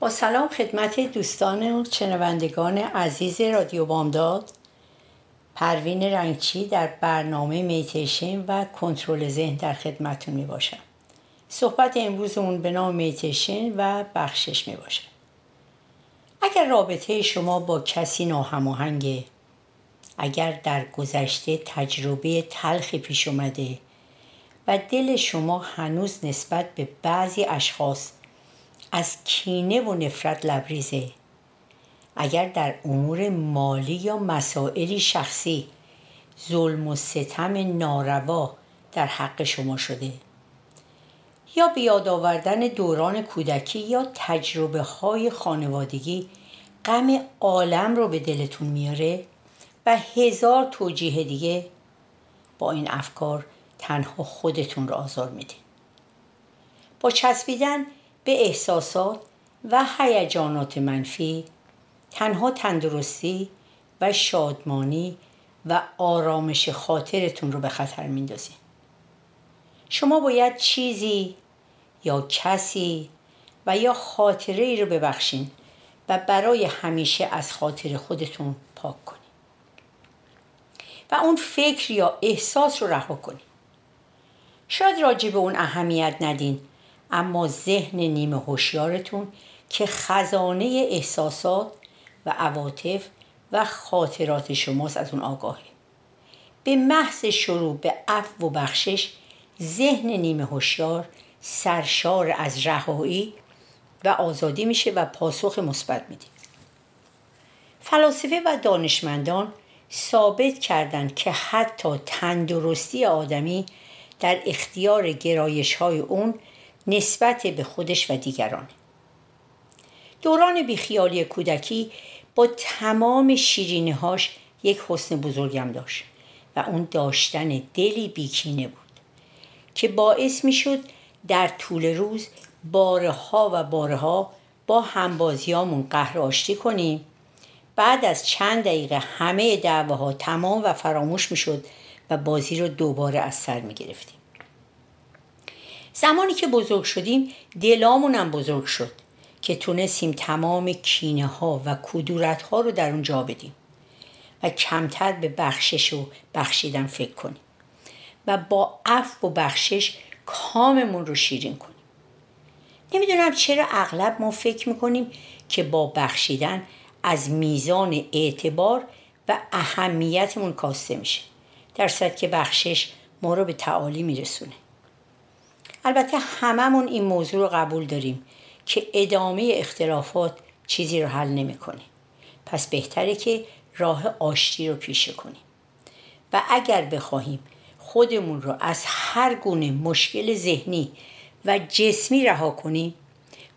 با سلام خدمت دوستان و شنوندگان عزیز رادیو بامداد. پروین رنگچی در برنامه میتیشن و کنترل ذهن در خدمتون می باشم صحبت امروزمون به نام میتیشن و بخشش می باشم اگر رابطه شما با کسی ناهماهنگه اگر در گذشته تجربه تلخی پیش اومده و دل شما هنوز نسبت به بعضی اشخاص از کینه و نفرت لبریزه. اگر در امور مالی یا مسائلی شخصی ظلم و ستم ناروا در حق شما شده یا به یاد آوردن دوران کودکی یا تجربه های خانوادگی غم عالم رو به دلتون میاره و هزار توجیه دیگه با این افکار تنها خودتون رو آزار میدین با چسبیدن به احساسات و هیجانات منفی تنها تندرستی و شادمانی و آرامش خاطرتون رو به خطر میندازید شما باید چیزی یا کسی و یا خاطره ای رو ببخشین و برای همیشه از خاطر خودتون پاک کنید و اون فکر یا احساس رو رها کنید شاید راجع به اون اهمیت ندین. اما ذهن نیمه هوشیارتون که خزانه احساسات و عواطف و خاطرات شماست از اون آگاهه به محض شروع به عفو و بخشش ذهن نیمه هوشیار سرشار از رهایی و آزادی میشه و پاسخ مثبت میده. فلاسفه و دانشمندان ثابت کردند که حتی تندرستی آدمی در اختیار گرایش های اون نسبت به خودش و دیگران. دوران بیخیالی کودکی با تمام شیرینهاش یک حسن بزرگم داشت و اون داشتن دلی بیکینه بود که باعث می شد در طول روز بارها و بارها با همبازیامون قهر آشتی کنیم. بعد از چند دقیقه همه دعواها تمام و فراموش می شد و بازی رو دوباره از سر می گرفتیم زمانی که بزرگ شدیم دلامونم بزرگ شد که تونستیم تمام کینه ها و کدورت ها رو در اون جا بدیم و کمتر به بخشش و بخشیدن فکر کنیم و با عفو و بخشش کاممون رو شیرین کنیم. نمی‌دونم چرا اغلب ما فکر می‌کنیم که با بخشیدن از میزان اعتبار و اهمیتمون کاسته میشه در که بخشش ما رو به تعالی میرسونه. البته هممون این موضوع رو قبول داریم که ادامه اختلافات چیزی رو حل نمی‌کنه. پس بهتره که راه آشتی رو پیشه کنیم. و اگر بخواهیم خودمون رو از هر گونه مشکل ذهنی و جسمی رها کنیم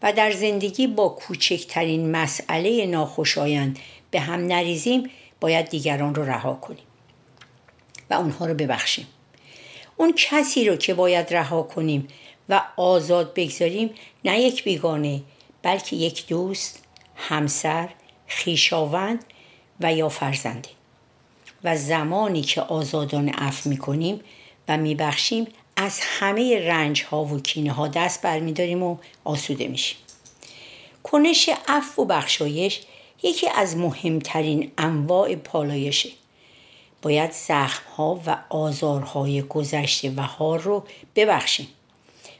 و در زندگی با کوچکترین مسئله ناخوشایند به هم نریزیم باید دیگران رو رها کنیم و اونها رو ببخشیم. اون کسی رو که باید رها کنیم و آزاد بگذاریم نه یک بیگانه بلکه یک دوست همسر خیشاوند و یا فرزنده و زمانی که آزادان عفو می‌کنیم و میبخشیم از همه رنج ها و کینه ها دست برمیداریم و آسوده میشیم. کنش عفو و بخشایش یکی از مهمترین انواع پالایشه. باید زخم ها و آزارهای گذشته و ها رو ببخشیم.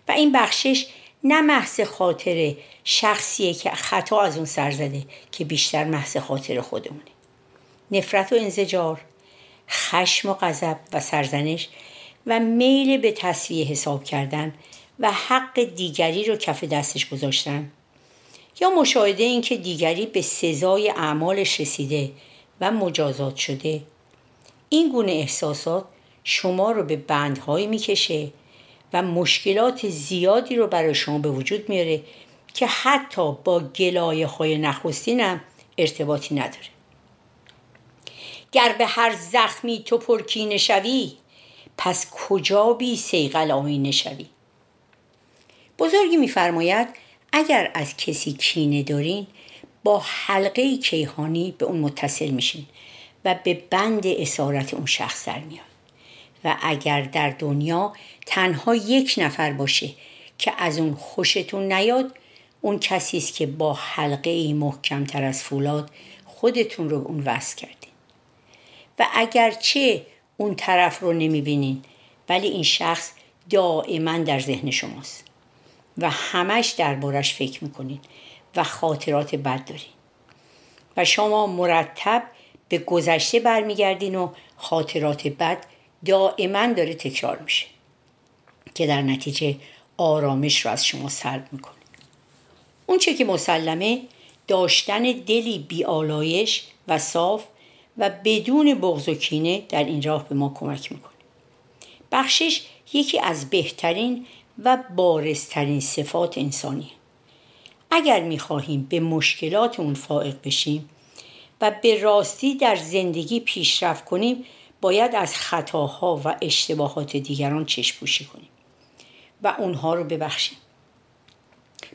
و این بخشش نه محض خاطر شخصیه که خطا از اون سر زده که بیشتر محض خاطر خودمونه. نفرت و انزجار خشم و غضب و سرزنش و میل به تصویه حساب کردن و حق دیگری رو کف دستش گذاشتن. یا مشاهده این که دیگری به سزای اعمالش رسیده و مجازات شده این گونه احساسات شما رو به بندهایی می‌کشه و مشکلات زیادی رو برای شما به وجود میاره که حتی با گلایه های نخستینم ارتباطی نداره. گر به هر زخمی تو پرکینه شوی پس کجا بی سیغل آینه شوی؟ بزرگی میفرماید اگر از کسی کینه دارین با حلقه کیهانی به اون متصل میشین. و به بند اسارت اون شخص در میاد. و اگر در دنیا تنها یک نفر باشه که از اون خوشتون نیاد اون کسی است که با حلقه ای محکمتر از فولاد خودتون رو اون وصل کردین. و اگرچه اون طرف رو نمی‌بینین ولی این شخص دائما در ذهن شماست. و همش دربارش فکر می‌کنین و خاطرات بد دارین. و شما مرتب به گذشته برمیگردین و خاطرات بد دائما داره تکرار میشه که در نتیجه آرامش رو از شما سلب می‌کنه. اون چه که مسلمه داشتن دلی بیالایش و صاف و بدون بغض و کینه در این راه به ما کمک می‌کنه. بخشش یکی از بهترین و بارزترین صفات انسانیه. اگر می‌خواهیم به مشکلات اون فائق بشیم و به راستی در زندگی پیشرفت کنیم باید از خطاها و اشتباهات دیگران چشم پوشی کنیم و اونها رو ببخشیم.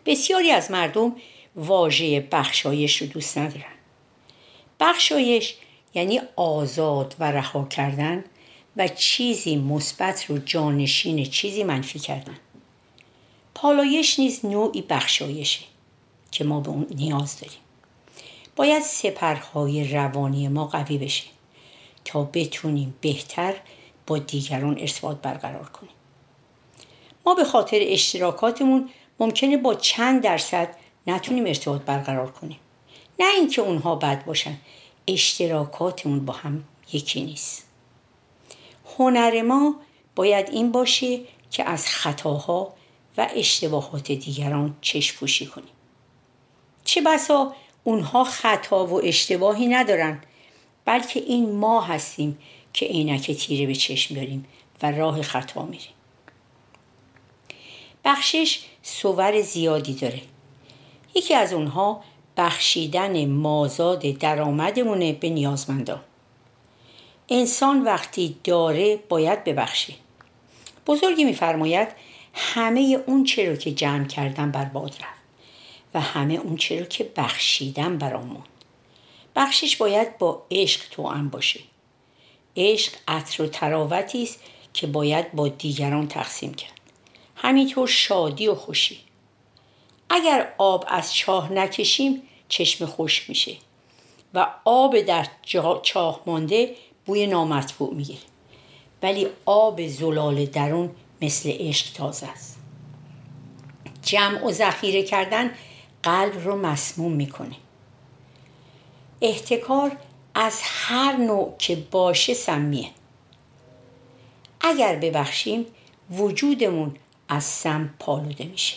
بسیاری از مردم واژه بخشایش رو دوست ندارن. بخشایش یعنی آزاد و رها کردن و چیزی مثبت رو جانشین چیزی منفی کردن. پالایش نیز نوعی بخشایشه که ما به اون نیاز داریم. باید سپرهای روانی ما قوی بشه تا بتونیم بهتر با دیگران ارتباط برقرار کنیم. ما به خاطر اشتراکاتمون ممکنه با چند درصد نتونیم ارتباط برقرار کنیم. نه اینکه اونها بد باشن اشتراکاتمون با هم یکی نیست. هنر ما باید این باشه که از خطاها و اشتباهات دیگران چشم پوشی کنیم. چه بسا اونها خطا و اشتباهی ندارن بلکه این ما هستیم که عینک تیره به چشم داریم و راه خطا میریم. بخشش سور زیادی داره. یکی از اونها بخشیدن مازاد درآمدمونه به نیازمندان انسان وقتی داره باید ببخشه. بزرگی میفرماید همه اون چرا که جمع کردن برباد رفت. و همه اون چرا که بخشیدن برامون بخشش باید با عشق توأم باشه. عشق عطر و تراوتی است که باید با دیگران تقسیم کرد. همینطور شادی و خوشی. اگر آب از چاه نکشیم چشم خوش میشه و آب در چاه مانده بوی نامطبوع می‌گیره. ولی آب زلال درون مثل عشق تازه است. جمع و ذخیره کردن قلب رو مسموم می‌کنه. احتکار از هر نوع که باشه سمیه. اگر ببخشیم وجودمون از سم پالوده میشه.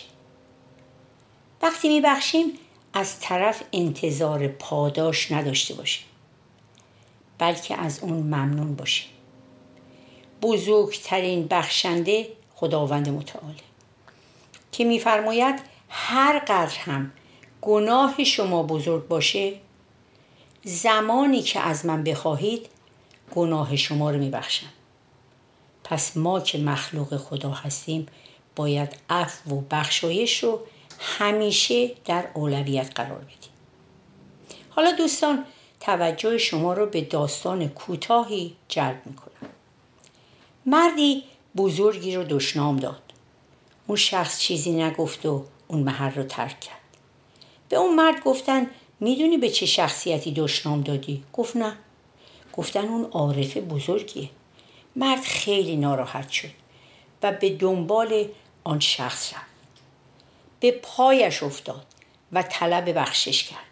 وقتی میبخشیم از طرف انتظار پاداش نداشته باشیم بلکه از اون ممنون باشیم. بزرگترین بخشنده خداوند متعاله که میفرماید هر قدر هم گناه شما بزرگ باشه. زمانی که از من بخواهید گناه شما رو میبخشم. پس ما که مخلوق خدا هستیم باید عفو و بخشایش رو همیشه در اولویت قرار بدیم. حالا دوستان توجه شما رو به داستان کوتاهی جلب می‌کنم. مردی بزرگی رو دشنام داد. اون شخص چیزی نگفت و اون محل رو ترک کرد. به اون مرد گفتن می‌دونی به چه شخصیتی دشنام دادی؟ گفت نه. گفتن اون عارف بزرگیه. مرد خیلی ناراحت شد و به دنبال آن شخص رفت. به پایش افتاد و طلب بخشش کرد.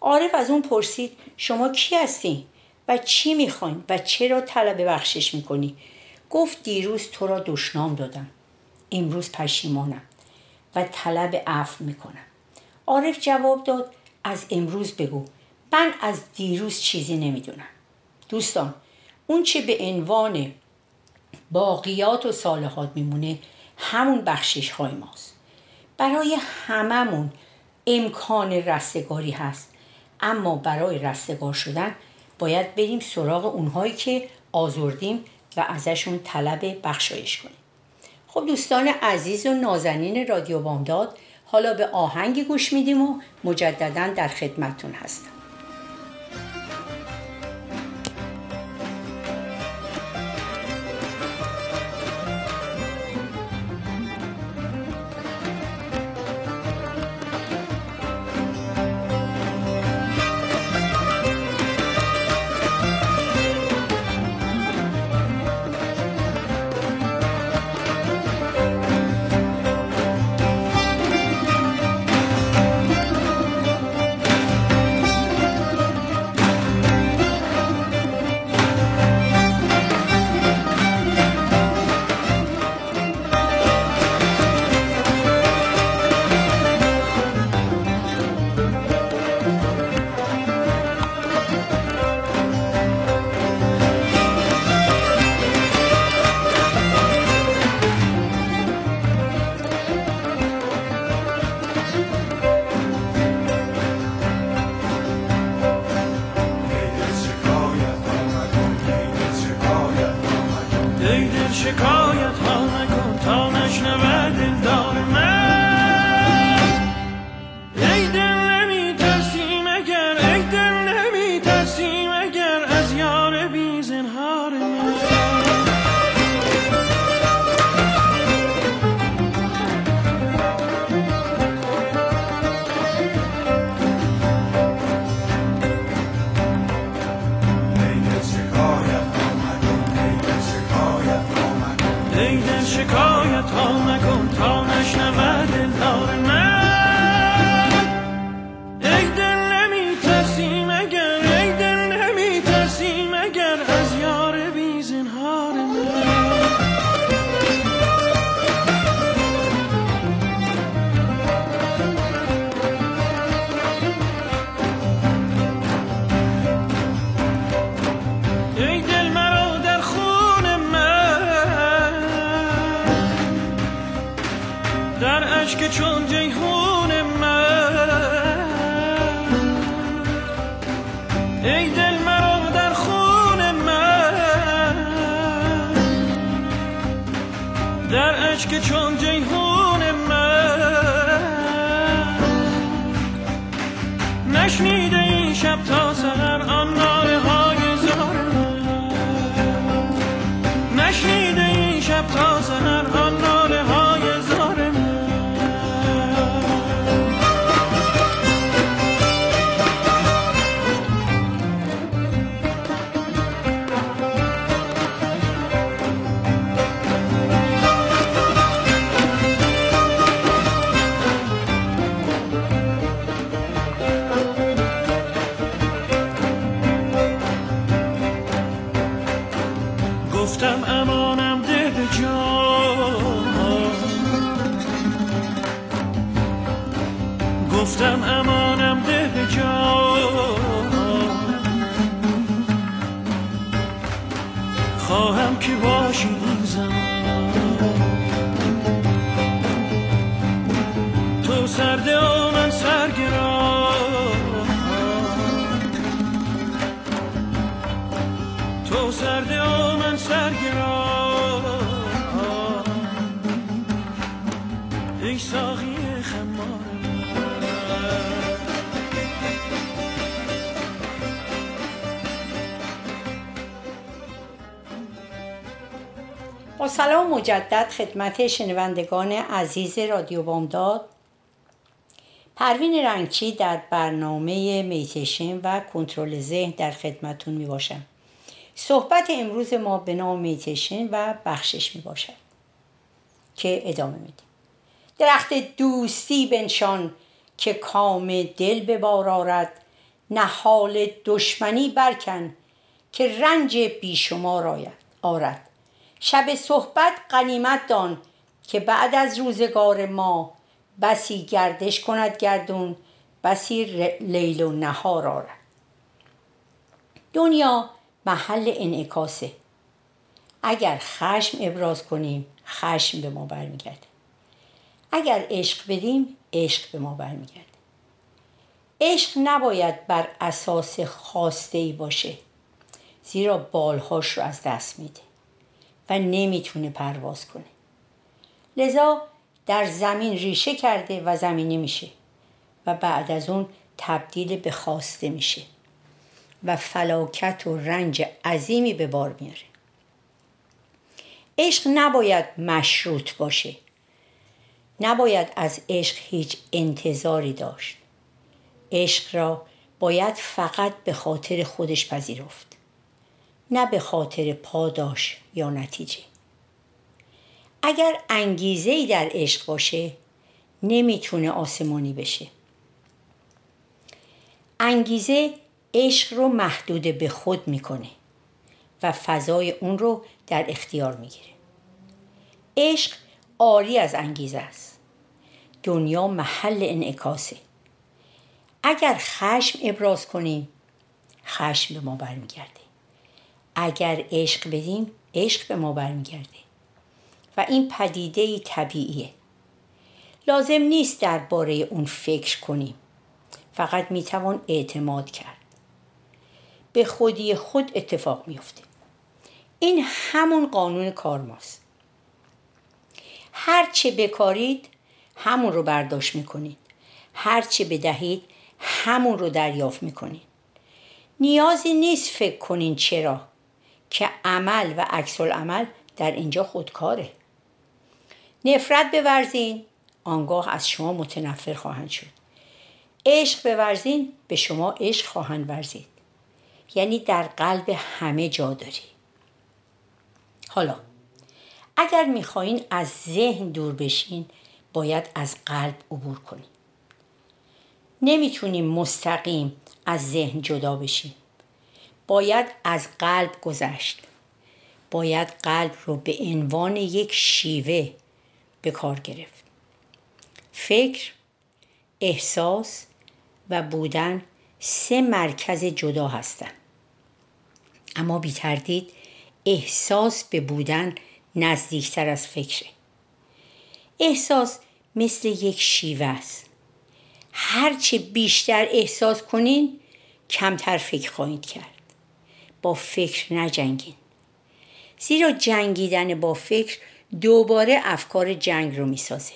عارف از اون پرسید شما کی هستی و چی می‌خواین و چرا طلب بخشش می‌کنی؟ گفت دیروز تو را دشنام دادم. امروز پشیمانم و طلب عفو می‌کنم. عارف جواب داد از امروز بگو. من از دیروز چیزی نمی‌دونم. دوستان اون چه به عنوان باقیات و صالحات میمونه همون بخشش های ماست. برای هممون امکان رستگاری هست اما برای رستگار شدن باید بریم سراغ اونهایی که آزردیم و ازشون طلب بخشایش کنیم. خب دوستان عزیز و نازنین رادیو بامداد حالا به آهنگ گوش میدیم و مجددا در خدمتتون هستم. دیدن شکایت ها نکن تا نشنود نشنیده این شب تا خواهم که باشی این تو سرده و من سرگرم سلام مجدد خدمت شنوندگان عزیز رادیو بامداد. پروین رنگچی در برنامه میتیشن و کنترل ذهن در خدمتون می باشم. صحبت امروز ما به نام میتیشن و بخشش می باشد که ادامه میدیم. درخت دوستی بنشان که کام دل به بار آرد. نهال دشمنی برکن که رنج بیشمار آرد. شب صحبت قنیمت دان که بعد از روزگار ما بسی گردش کند گردون بسی لیل و نهار آرد. دنیا محل انعکاسه. اگر خشم ابراز کنیم خشم به ما برمیگرده. اگر عشق بدیم عشق به ما برمیگرده. عشق نباید بر اساس خواسته ای باشه زیرا بالهاش رو از دست میده. و نمی‌تونه پرواز کنه. لذا در زمین ریشه کرده و زمینی میشه و بعد از اون تبدیل به خواسته میشه و فلاکت و رنج عظیمی به بار میاره. عشق نباید مشروط باشه. نباید از عشق هیچ انتظاری داشت. عشق را باید فقط به خاطر خودش پذیرفت. نه به خاطر پاداش یا نتیجه. اگر انگیزه ای در عشق باشه نمی‌تونه آسمانی بشه. انگیزه عشق رو محدود به خود می‌کنه و فضای اون رو در اختیار می‌گیره. عشق عالی از انگیزه است. دنیا محل انعکاسه. اگر خشم ابراز کنیم خشم به ما برمیگرده. اگر عشق بدیم عشق به ما برمیگرده. و این پدیده طبیعیه. لازم نیست درباره اون فکر کنیم. فقط می‌توان اعتماد کرد. به خودی خود اتفاق میفته این همون قانون کارماست هرچه بکارید همون رو برداشت می‌کنید. هرچه بدهید همون رو دریافت می‌کنید. نیازی نیست فکر کنین چرا. که عمل و عکس عمل در اینجا خودکاره. نفرت بورزین آنگاه از شما متنفر خواهند شد. عشق بورزین به شما عشق خواهند ورزید. یعنی در قلب همه جا داری. حالا اگر می‌خواهین از ذهن دور بشین باید از قلب عبور کنیم نمی‌تونیم مستقیم از ذهن جدا بشیم باید از قلب گذشت. باید قلب رو به عنوان یک شیوه به کار گرفت. فکر احساس و بودن سه مرکز جدا هستند اما بی تردید احساس به بودن نزدیکتر از فکره. احساس مثل یک شیوه است. هرچه بیشتر احساس کنین کمتر فکر خواهید کرد. با فکر نجنگین. زیرا جنگیدن با فکر دوباره افکار جنگ رو می‌سازه.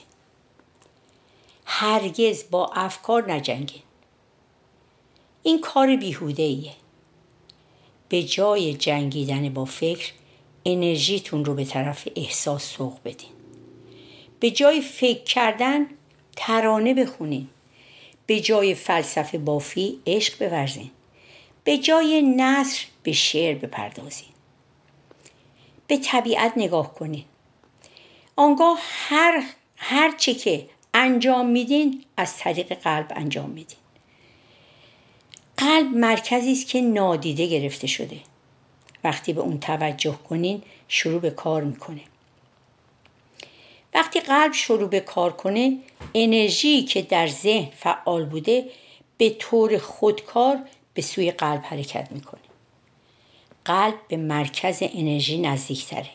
هرگز با افکار نجنگین. این کار بیهوده ایه به جای جنگیدن با فکر انرژیتون رو به طرف احساس سوق بدین. به جای فکر کردن ترانه بخونین. به جای فلسفه بافی عشق بورزین. به جای نصر به شعر بپردازین به طبیعت نگاه کنین آنگاه هر هر چه که انجام میدین از طریق قلب انجام میدین. قلب مرکزی است که نادیده گرفته شده. وقتی به اون توجه کنین شروع به کار می‌کنه. وقتی قلب شروع به کار کنه انرژی که در ذهن فعال بوده به طور خودکار به سوی قلب حرکت می‌کنه. قلب به مرکز انرژی نزدیکتره.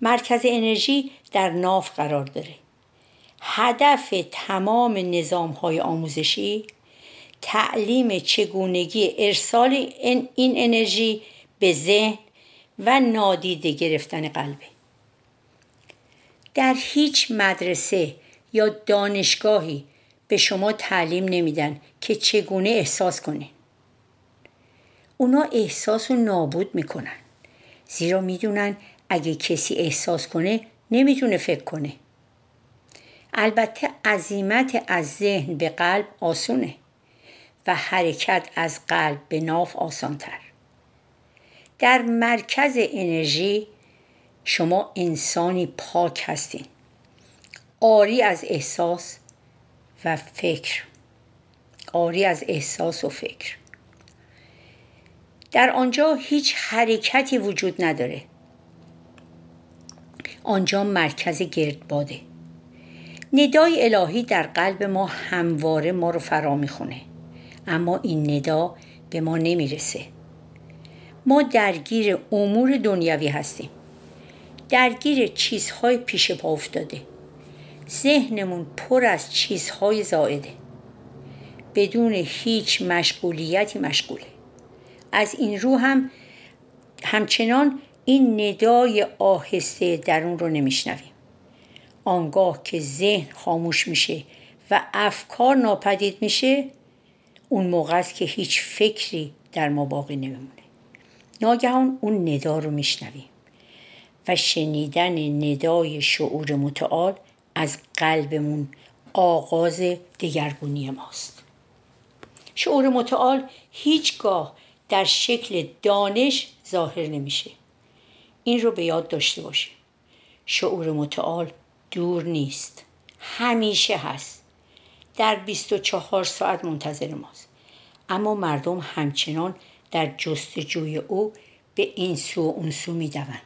مرکز انرژی در ناف قرار داره. هدف تمام نظام های آموزشی تعلیم چگونگی ارسال این انرژی به ذهن و نادیده گرفتن قلبه. در هیچ مدرسه یا دانشگاهی به شما تعلیم نمیدن که چگونه احساس کنه. اونا احساس رو نابود می‌کنن. زیرا می‌دونن اگه کسی احساس کنه نمی‌تونه فکر کنه. البته عظیمت از ذهن به قلب آسونه و حرکت از قلب به ناف آسانتر. در مرکز انرژی شما انسانی پاک هستین. آری از احساس و فکر. آری از احساس و فکر. در آنجا هیچ حرکتی وجود نداره. آنجا مرکز گردباده. ندای الهی در قلب ما همواره ما رو فرا می‌خونه. اما این ندا به ما نمی‌رسه. ما درگیر امور دنیوی هستیم. درگیر چیزهای پیش پا افتاده. ذهنمون پر از چیزهای زائده. بدون هیچ مشغولیتی مشغوله. از این رو هم همچنان این ندای آهسته درون رو نمیشنویم. آنگاه که ذهن خاموش میشه و افکار ناپدید میشه اون موقع است که هیچ فکری در ما باقی نمیمونه. ناگهان اون ندا رو میشنویم و شنیدن ندای شعور متعال از قلبمون آغاز دگرگونی ماست. شعور متعال هیچگاه در شکل دانش ظاهر نمیشه. این رو به یاد داشته باشه شعور متعال دور نیست. همیشه هست. در 24 ساعت منتظر ماست. اما مردم همچنان در جستجوی او به این سو و اون سو می‌دوند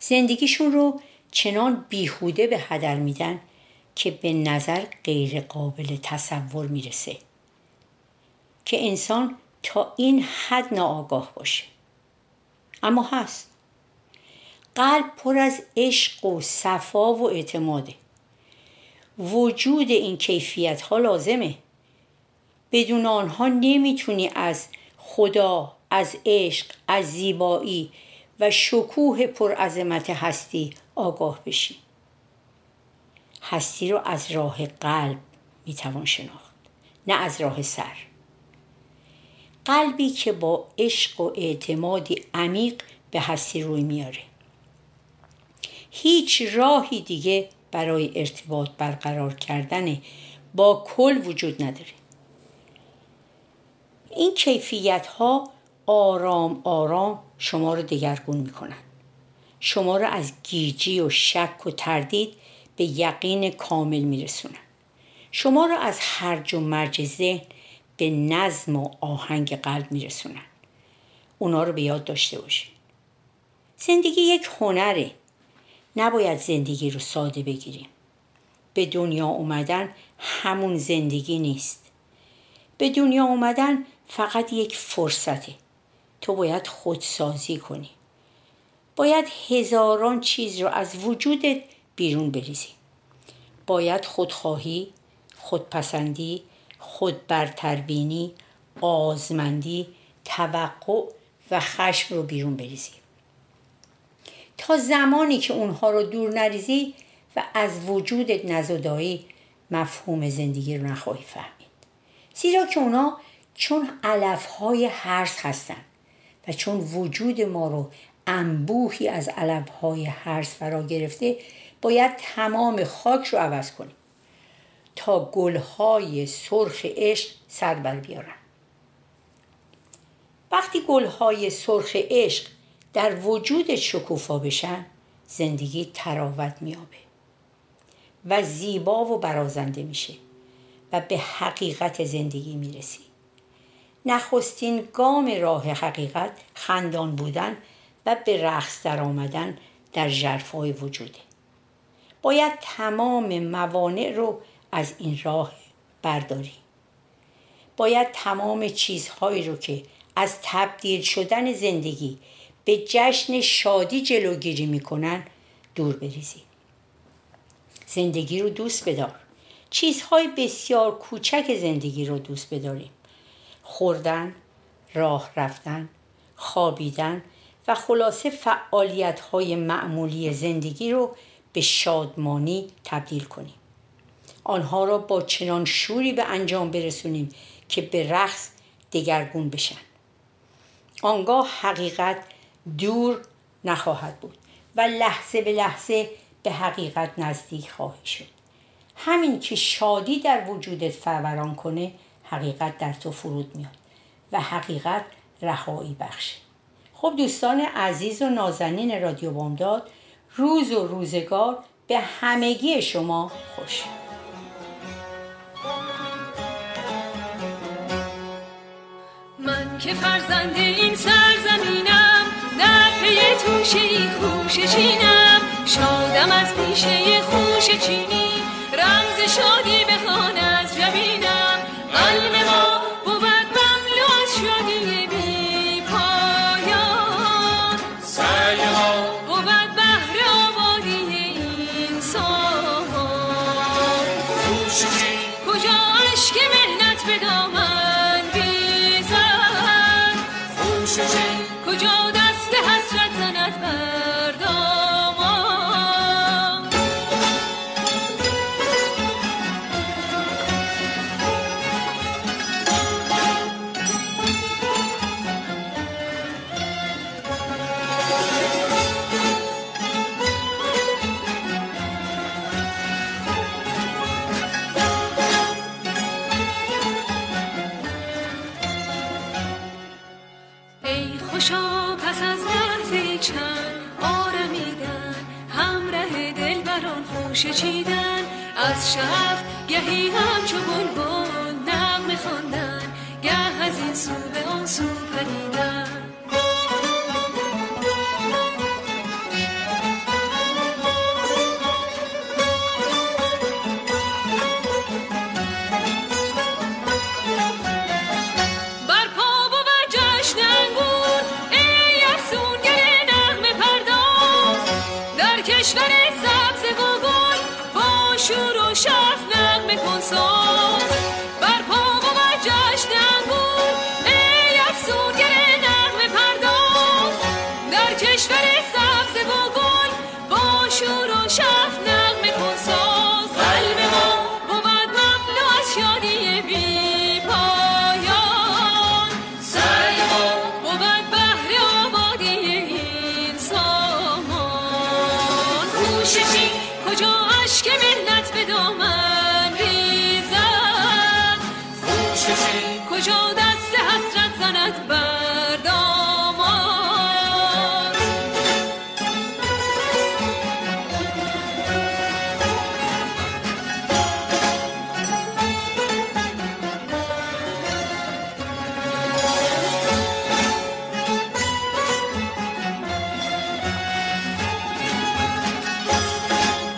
زندگیشون رو چنان بیهوده به هدر میدن که به نظر غیر قابل تصور می‌رسه. که انسان تا این حد ناآگاه باشه. اما هست. قلب پر از عشق و صفا و اعتماده. وجود این کیفیت ها لازمه. بدون آنها نمی‌تونی از خدا از عشق از زیبایی و شکوه پرعظمت هستی آگاه بشی. هستی رو از راه قلب می‌توان شناخت نه از راه سر. قلبی که با عشق و اعتمادی عمیق به هستی روی میاره. هیچ راهی دیگه برای ارتباط برقرار کردن با کل وجود نداره. این کیفیت ها آرام آرام شما رو دگرگون می‌کنن. شما رو از گیجی و شک و تردید به یقین کامل میرسونن. شما رو از هرج و مرج ذهن به نظم و آهنگ قلب میرسونن. اونا رو به یاد داشته باشید زندگی یک هنره. نباید زندگی رو ساده بگیریم. به دنیا اومدن همون زندگی نیست. به دنیا اومدن فقط یک فرصته. تو باید خودسازی کنی. باید هزاران چیز رو از وجودت بیرون بریزی. باید خودخواهی خودپسندی خودبرتربینی آزمندی توقع و خشم رو بیرون بریزی. تا زمانی که اونها رو دور نریزی و از وجودت نزدایی مفهوم زندگی رو نخواهی فهمید. زیرا که اونا چون علفهای هرز هستند و چون وجود ما رو انبوهی از علفهای هرز فرا گرفته باید تمام خاک رو عوض کنیم. تا گلهای سرخ عشق سر بر بیارن وقتی گلهای سرخ عشق در وجود شکوفا بشن زندگی تراوت میابه و زیبا و برازنده میشه و به حقیقت زندگی می‌رسی. نخستین گام راه حقیقت خندان بودن و به رقص در آمدن در جرفای وجوده. باید تمام موانع رو از این راه برداری. باید تمام چیزهایی رو که از تبدیل شدن زندگی به جشن شادی جلوگیری می‌کنن دور بریزی. زندگی رو دوست بدار. چیزهای بسیار کوچک زندگی رو دوست بداریم. خوردن راه رفتن خوابیدن و خلاصه فعالیت های معمولی زندگی رو به شادمانی تبدیل کنیم. آنها را با چنان شوری به انجام برسونیم که به رقص دگرگون بشن. آنگاه حقیقت دور نخواهد بود و لحظه به لحظه به حقیقت نزدیک خواهی شد. همین که شادی در وجودت فوران کنه حقیقت در تو فرود میاد و حقیقت رهایی بخشه خب دوستان عزیز و نازنین رادیو بامداد روز و روزگار به همگی شما خوش. که فرزند این سرزمینم در پی توشه خوش چینم. شادم از پیشه خوش چینی. گوشه چیدن. از شب گهی همچو بلبل نغمه خواندن. گه از این سو به آن سو